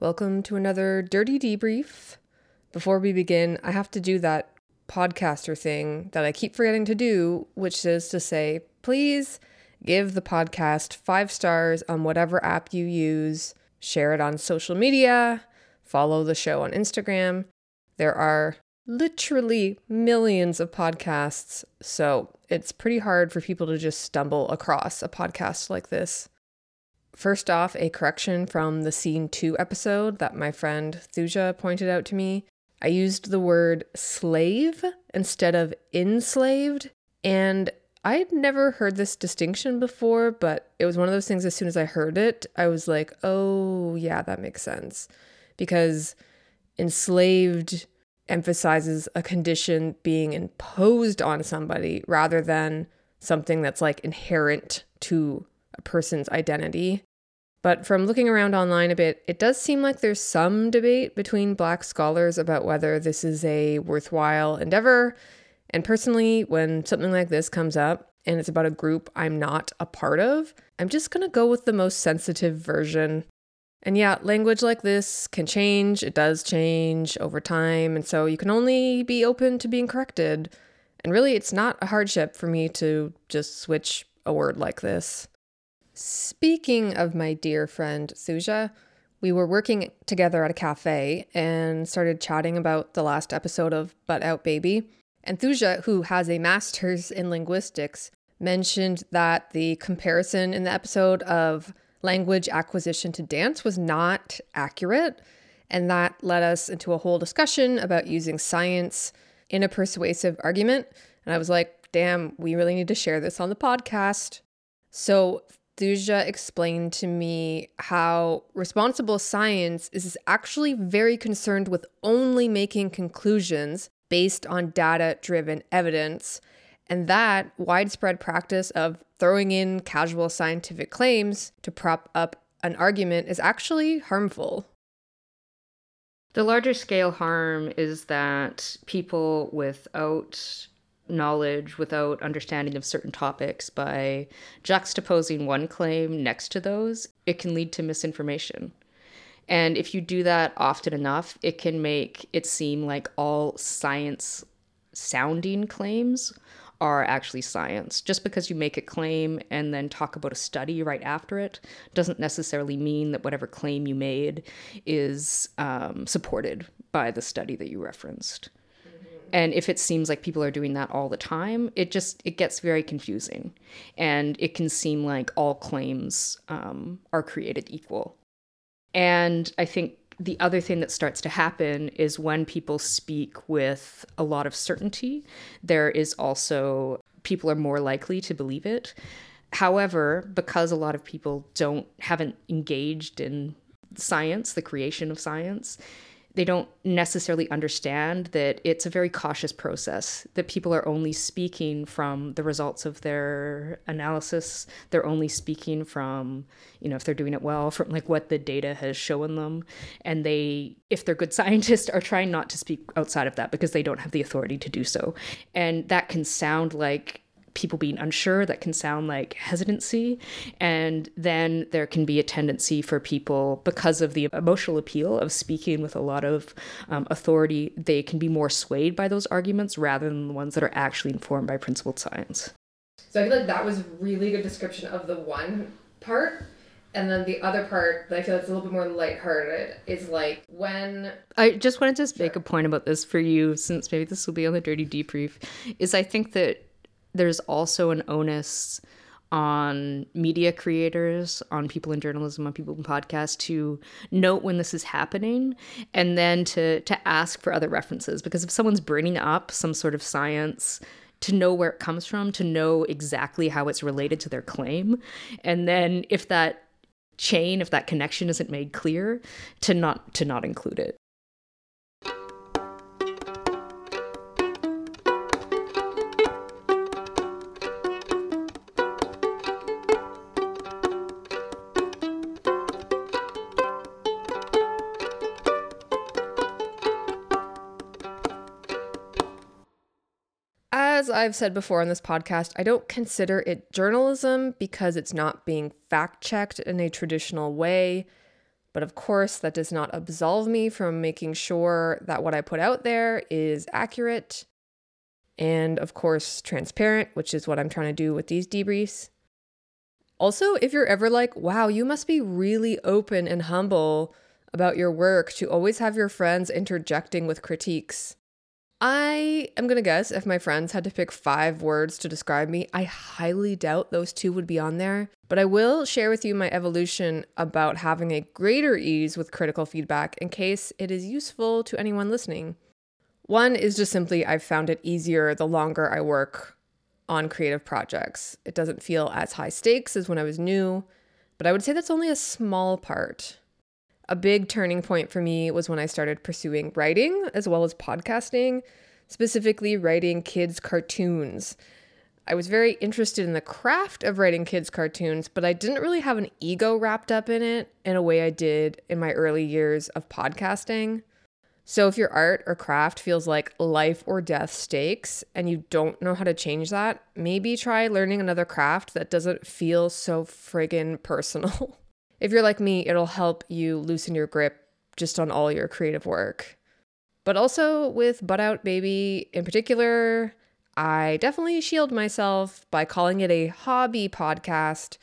Welcome to another dirty debrief. Before we begin, I have to do that podcaster thing that I keep forgetting to do, which is to say, please give the podcast five stars on whatever app you use, share it on social media, follow the show on Instagram. There are literally millions of podcasts, so it's pretty hard for people to just stumble across a podcast like this. First off, a correction from the Scene 2 episode that my friend Thuja pointed out to me. I used the word slave instead of enslaved, and I had never heard this distinction before, but it was one of those things as soon as I heard it, I was like, oh, yeah, that makes sense. Because enslaved emphasizes a condition being imposed on somebody rather than something that's like inherent to a person's identity. But from looking around online a bit, it does seem like there's some debate between Black scholars about whether this is a worthwhile endeavor. And personally, when something like this comes up and it's about a group I'm not a part of, I'm just gonna go with the most sensitive version. And yeah, language like this can change, it does change over time, and so you can only be open to being corrected. And really, it's not a hardship for me to just switch a word like this. Speaking of my dear friend Thuja, we were working together at a cafe and started chatting about the last episode of Butt Out Baby. And Thuja, who has a master's in linguistics, mentioned that the comparison in the episode of language acquisition to dance was not accurate. And that led us into a whole discussion about using science in a persuasive argument. And I was like, damn, we really need to share this on the podcast. So Thuja explained to me how responsible science is actually very concerned with only making conclusions based on data driven evidence. And that widespread practice of throwing in casual scientific claims to prop up an argument is actually harmful. The larger scale harm is that people without knowledge without understanding of certain topics by juxtaposing one claim next to those, it can lead to misinformation. And if you do that often enough, it can make it seem like all science sounding claims are actually science. Just because you make a claim and then talk about a study right after it doesn't necessarily mean that whatever claim you made is um, supported by the study that you referenced and if it seems like people are doing that all the time it just it gets very confusing. And it can seem like all claims um, are created equal. And i think the other thing that starts to happen is when people speak with a lot of certainty there is also people are more likely to believe it. However because a lot of people don't haven't engaged in science the creation of science they don't necessarily understand that it's a very cautious process, that people are only speaking from the results of their analysis. They're only speaking from, you know, if they're doing it well, from like what the data has shown them. And they, if they're good scientists, are trying not to speak outside of that because they don't have the authority to do so. And that can sound like people being unsure that can sound like hesitancy. And then there can be a tendency for people because of the emotional appeal of speaking with a lot of um, authority they can be more swayed by those arguments rather than the ones that are actually informed by principled science. So i feel like that was really good description of the one part. And then the other part that I feel like it's a little bit more lighthearted is like when I just wanted to sure. make a point about this for you, since maybe this will be on the dirty debrief, is I think that there's also an onus on media creators, on people in journalism, on people in podcasts to note when this is happening and then to to ask for other references because if someone's bringing up some sort of science to know where it comes from, to know exactly how it's related to their claim, and then if that chain, if that connection isn't made clear, to not to not include it. I've said before on this podcast, I don't consider it journalism because it's not being fact checked in a traditional way. But of course, that does not absolve me from making sure that what I put out there is accurate and, of course, transparent, which is what I'm trying to do with these debriefs. Also, if you're ever like, wow, you must be really open and humble about your work to always have your friends interjecting with critiques. I am going to guess if my friends had to pick five words to describe me, I highly doubt those two would be on there. But I will share with you my evolution about having a greater ease with critical feedback in case it is useful to anyone listening. One is just simply I've found it easier the longer I work on creative projects. It doesn't feel as high stakes as when I was new, but I would say that's only a small part. A big turning point for me was when I started pursuing writing as well as podcasting, specifically writing kids' cartoons. I was very interested in the craft of writing kids' cartoons, but I didn't really have an ego wrapped up in it in a way I did in my early years of podcasting. So, if your art or craft feels like life or death stakes and you don't know how to change that, maybe try learning another craft that doesn't feel so friggin' personal. if you're like me, it'll help you loosen your grip just on all your creative work. But also with Butt Out Baby in particular, I definitely shield myself by calling it a hobby podcast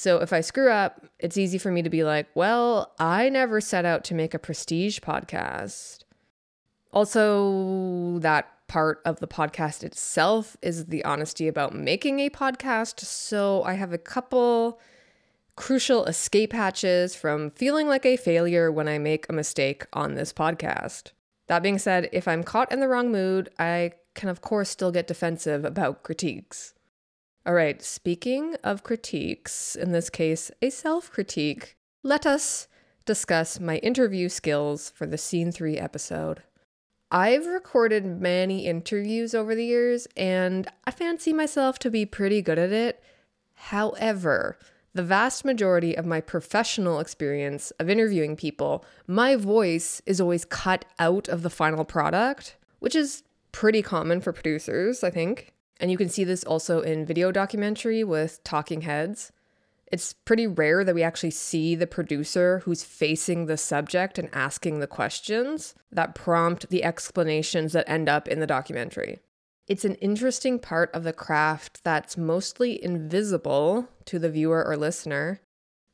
so if I screw up, it's easy for me to be like, well, I never set out to make a prestige podcast. Also, that part of the podcast itself is the honesty about making a podcast. So I have a couple crucial escape hatches from feeling like a failure when I make a mistake on this podcast. That being said, if I'm caught in the wrong mood, I can, of course, still get defensive about critiques. All right, speaking of critiques, in this case, a self critique, let us discuss my interview skills for the Scene 3 episode. I've recorded many interviews over the years, and I fancy myself to be pretty good at it. However, the vast majority of my professional experience of interviewing people, my voice is always cut out of the final product, which is pretty common for producers, I think. And you can see this also in video documentary with talking heads. It's pretty rare that we actually see the producer who's facing the subject and asking the questions that prompt the explanations that end up in the documentary. It's an interesting part of the craft that's mostly invisible to the viewer or listener.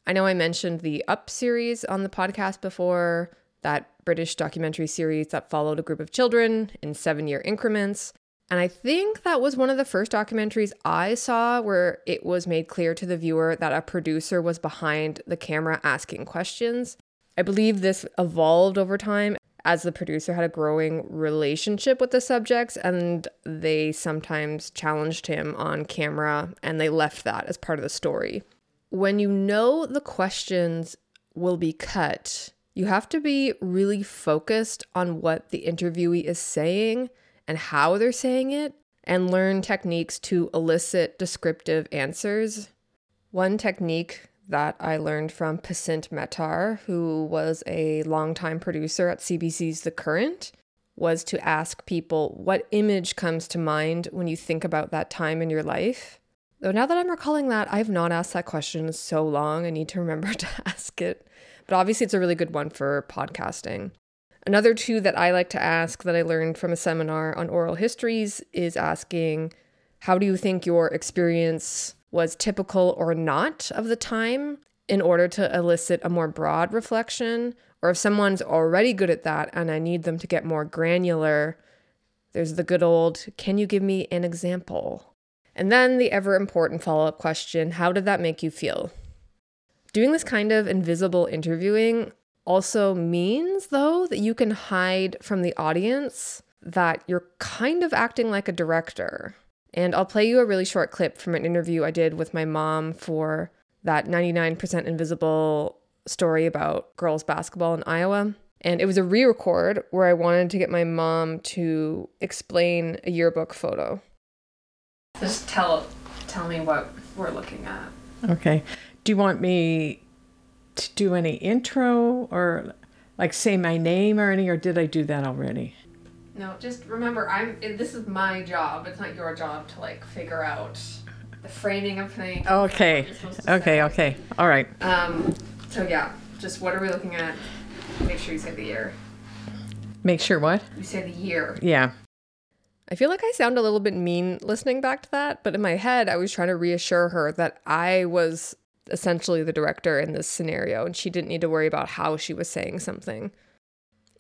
I know I mentioned the Up series on the podcast before, that British documentary series that followed a group of children in seven year increments. And I think that was one of the first documentaries I saw where it was made clear to the viewer that a producer was behind the camera asking questions. I believe this evolved over time as the producer had a growing relationship with the subjects and they sometimes challenged him on camera and they left that as part of the story. When you know the questions will be cut, you have to be really focused on what the interviewee is saying and how they're saying it, and learn techniques to elicit descriptive answers. One technique that I learned from Pacinthe Mattar, who was a longtime producer at CBC's The Current, was to ask people what image comes to mind when you think about that time in your life. Though now that I'm recalling that, I have not asked that question so long. I need to remember to ask it. But obviously, it's a really good one for podcasting. Another two that I like to ask that I learned from a seminar on oral histories is asking, How do you think your experience was typical or not of the time in order to elicit a more broad reflection? Or if someone's already good at that and I need them to get more granular, there's the good old, Can you give me an example? And then the ever important follow up question How did that make you feel? Doing this kind of invisible interviewing also means, though, that you can hide from the audience that you're kind of acting like a director. And I'll play you a really short clip from an interview I did with my mom for that 99% Invisible story about girls basketball in Iowa. And it was a re record where I wanted to get my mom to explain a yearbook photo. Just tell tell me what we're looking at. Okay. Do you want me to do any intro or like say my name or any, or did I do that already? No, just remember, I'm. This is my job. It's not your job to like figure out the framing of things. Okay. Okay. Okay. All right. Um. So yeah, Just what are we looking at? Make sure you say the year. Make sure what? You say the year. Yeah. I feel like I sound a little bit mean listening back to that, but in my head, I was trying to reassure her that I was essentially the director in this scenario and she didn't need to worry about how she was saying something.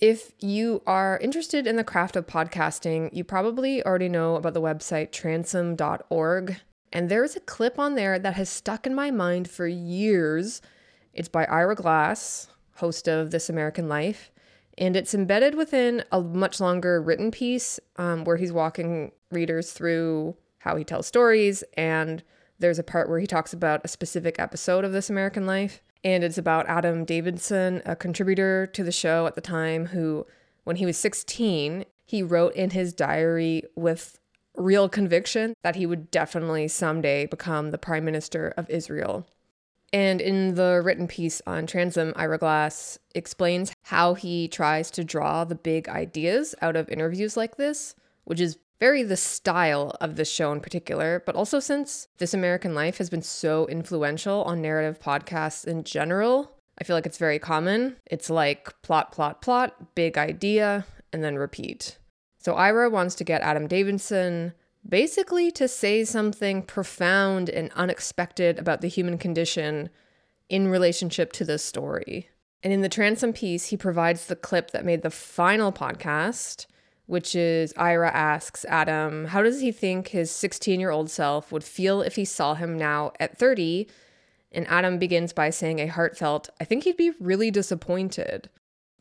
If you are interested in the craft of podcasting, you probably already know about the website transom.org. And there's a clip on there that has stuck in my mind for years. It's by Ira Glass, host of This American Life. And it's embedded within a much longer written piece um, where he's walking readers through how he tells stories. And there's a part where he talks about a specific episode of This American Life. And it's about Adam Davidson, a contributor to the show at the time, who, when he was 16, he wrote in his diary with real conviction that he would definitely someday become the prime minister of Israel. And in the written piece on Transom, Ira Glass explains how he tries to draw the big ideas out of interviews like this, which is very the style of this show in particular, but also since This American Life has been so influential on narrative podcasts in general, I feel like it's very common. It's like plot, plot, plot, big idea, and then repeat. So Ira wants to get Adam Davidson basically to say something profound and unexpected about the human condition in relationship to this story. And in the Transom piece, he provides the clip that made the final podcast, which is Ira asks Adam, how does he think his 16 year old self would feel if he saw him now at 30? And Adam begins by saying a heartfelt, I think he'd be really disappointed.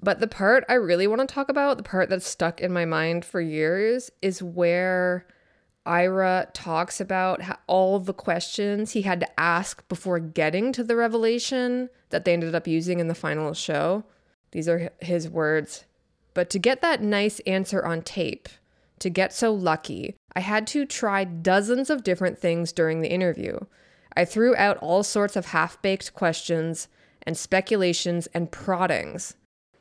But the part I really want to talk about, the part that's stuck in my mind for years, is where Ira talks about all the questions he had to ask before getting to the revelation that they ended up using in the final show. These are his words. But to get that nice answer on tape, to get so lucky, I had to try dozens of different things during the interview. I threw out all sorts of half baked questions and speculations and proddings.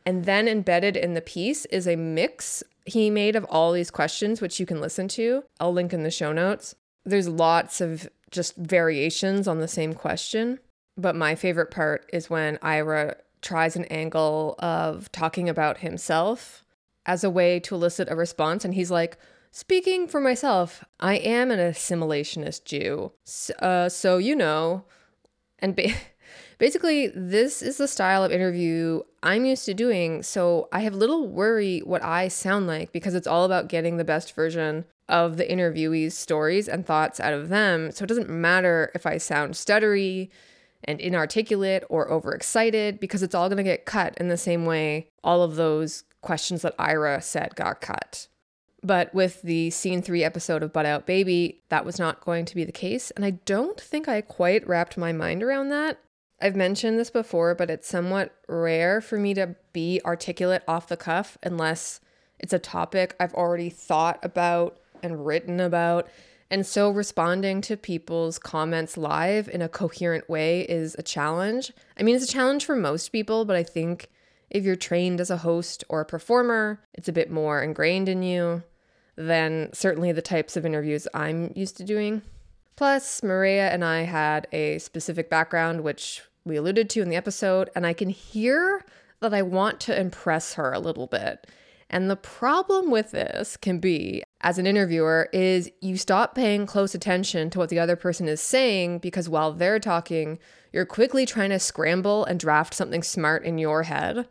And then embedded in the piece is a mix he made of all these questions, which you can listen to. I'll link in the show notes. There's lots of just variations on the same question. But my favorite part is when Ira tries an angle of talking about himself as a way to elicit a response. And he's like, Speaking for myself, I am an assimilationist Jew. So, uh, so you know, and ba- Basically, this is the style of interview I'm used to doing, so I have little worry what I sound like because it's all about getting the best version of the interviewee's stories and thoughts out of them. So it doesn't matter if I sound stuttery and inarticulate or overexcited because it's all going to get cut in the same way all of those questions that Ira said got cut. But with the scene three episode of Butt Out Baby, that was not going to be the case. And I don't think I quite wrapped my mind around that. I've mentioned this before, but it's somewhat rare for me to be articulate off the cuff unless it's a topic I've already thought about and written about. And so responding to people's comments live in a coherent way is a challenge. I mean, it's a challenge for most people, but I think if you're trained as a host or a performer, it's a bit more ingrained in you than certainly the types of interviews I'm used to doing. Plus, Maria and I had a specific background, which we alluded to in the episode, and I can hear that I want to impress her a little bit. And the problem with this can be, as an interviewer, is you stop paying close attention to what the other person is saying because while they're talking, you're quickly trying to scramble and draft something smart in your head.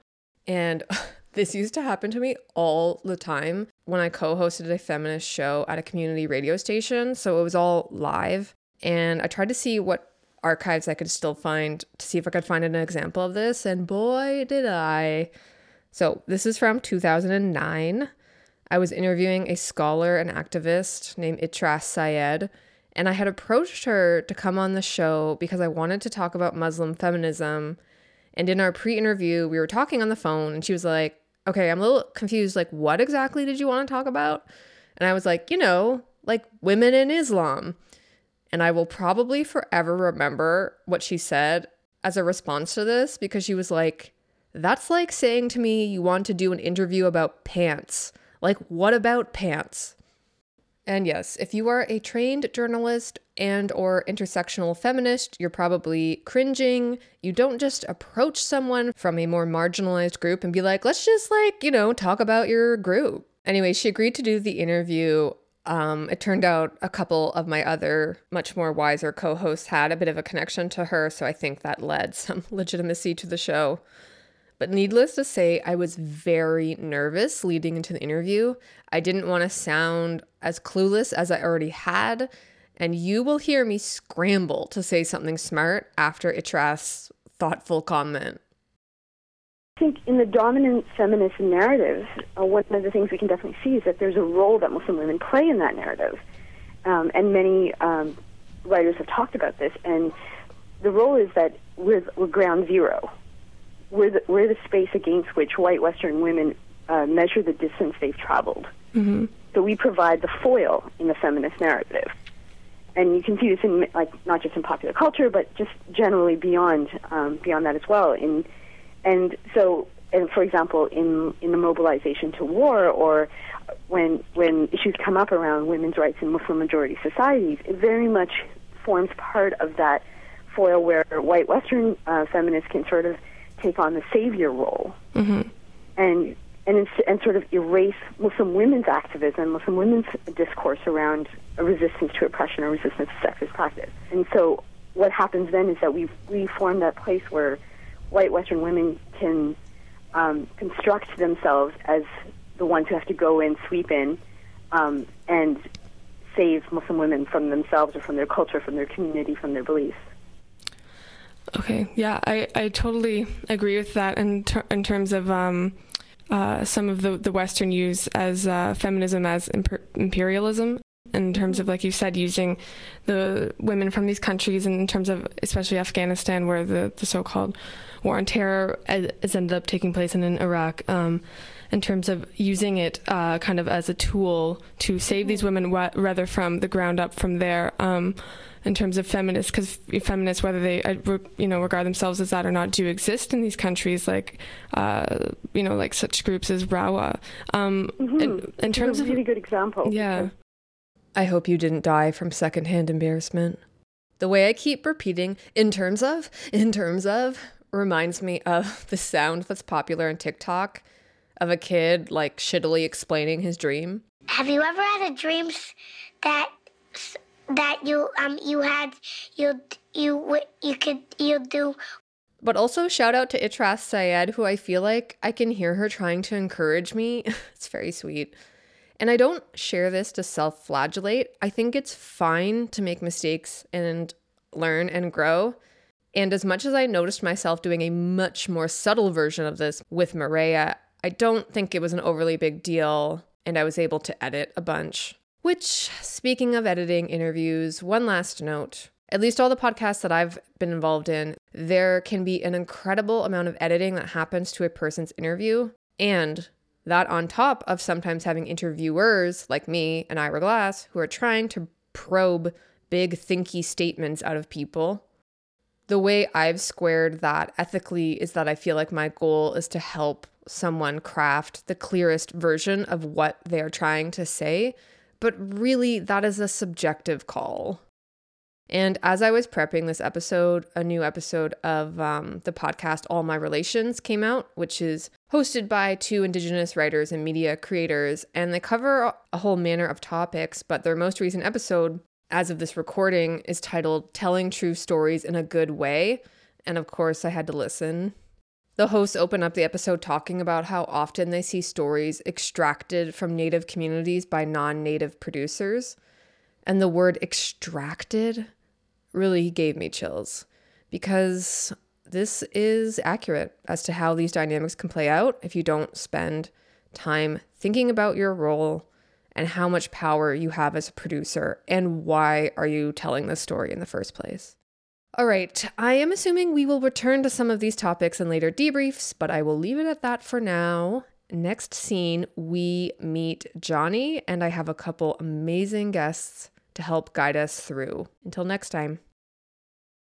And this used to happen to me all the time when I co hosted a feminist show at a community radio station. So it was all live. And I tried to see what archives I could still find to see if I could find an example of this. And boy, did I. So this is from 2009. I was interviewing a scholar and activist named Itrath Syed, and I had approached her to come on the show because I wanted to talk about Muslim feminism. And in our pre interview, we were talking on the phone, and she was like, Okay, I'm a little confused. Like, what exactly did you want to talk about? And I was like, You know, like women in Islam. And I will probably forever remember what she said as a response to this because she was like, That's like saying to me you want to do an interview about pants. Like, what about pants? And yes, if you are a trained journalist and or intersectional feminist, you're probably cringing. You don't just approach someone from a more marginalized group and be like, "Let's just like, you know, talk about your group." Anyway, she agreed to do the interview. Um, it turned out a couple of my other, much more wiser co hosts had a bit of a connection to her, so I think that led some legitimacy to the show. But needless to say, I was very nervous leading into the interview. I didn't want to sound as clueless as I already had. And you will hear me scramble to say something smart after Itrath's thoughtful comment. I think in the dominant feminist narrative, uh, one of the things we can definitely see is that there's a role that Muslim women play in that narrative. Um, and many um, writers have talked about this. And the role is that we're, we're ground zero we're the, we're the space against which white Western women uh, measure the distance they've traveled. Mm-hmm. So we provide the foil in the feminist narrative. And you can see this in like not just in popular culture, but just generally beyond um, beyond that as well. In and so, and for example, in in the mobilization to war, or when when issues come up around women's rights in Muslim majority societies, it very much forms part of that foil where white Western uh, feminists can sort of take on the savior role mm-hmm. and and and sort of erase Muslim women's activism, Muslim women's discourse around resistance to oppression or resistance to sexist practice. And so what happens then is that we we form that place where white Western women can um, construct themselves as the ones who have to go in, sweep in, um, and save Muslim women from themselves or from their culture, from their community, from their beliefs. Okay, yeah, I, I totally agree with that in, ter- in terms of um, uh, some of the, the Western use as uh, feminism as imper- imperialism, in terms of, like you said, using the women from these countries, and in terms of especially Afghanistan, where the, the so called war on terror has ended up taking place, and in Iraq. Um, in terms of using it uh, kind of as a tool to save these women, rather from the ground up from there. Um, in terms of feminists, because feminists, whether they uh, you know regard themselves as that or not, do exist in these countries, like uh, you know, like such groups as Rawa. Um, mm-hmm. in, in terms a really of good example. Yeah. I hope you didn't die from secondhand embarrassment. The way I keep repeating "in terms of," "in terms of," reminds me of the sound that's popular on TikTok of a kid like shittily explaining his dream. Have you ever had a dream that that you um you had you you you could you do but also shout out to Itrath Syed, who I feel like I can hear her trying to encourage me. it's very sweet. And I don't share this to self flagellate. I think it's fine to make mistakes and learn and grow. And as much as I noticed myself doing a much more subtle version of this with Maria, I don't think it was an overly big deal. And I was able to edit a bunch. Which, speaking of editing interviews, one last note. At least all the podcasts that I've been involved in, there can be an incredible amount of editing that happens to a person's interview. And that on top of sometimes having interviewers like me and Ira Glass who are trying to probe big, thinky statements out of people. The way I've squared that ethically is that I feel like my goal is to help someone craft the clearest version of what they are trying to say but really, that is a subjective call. And as I was prepping this episode, a new episode of um, the podcast All My Relations came out, which is hosted by two Indigenous writers and media creators. And they cover a whole manner of topics, but their most recent episode, as of this recording, is titled Telling True Stories in a Good Way. And of course, I had to listen the hosts open up the episode talking about how often they see stories extracted from Native communities by non Native producers. And the word extracted really gave me chills because this is accurate as to how these dynamics can play out if you don't spend time thinking about your role and how much power you have as a producer and why are you telling this story in the first place. All right, I am assuming we will return to some of these topics in later debriefs, but I will leave it at that for now. Next scene, we meet Johnny, and I have a couple amazing guests to help guide us through. Until next time.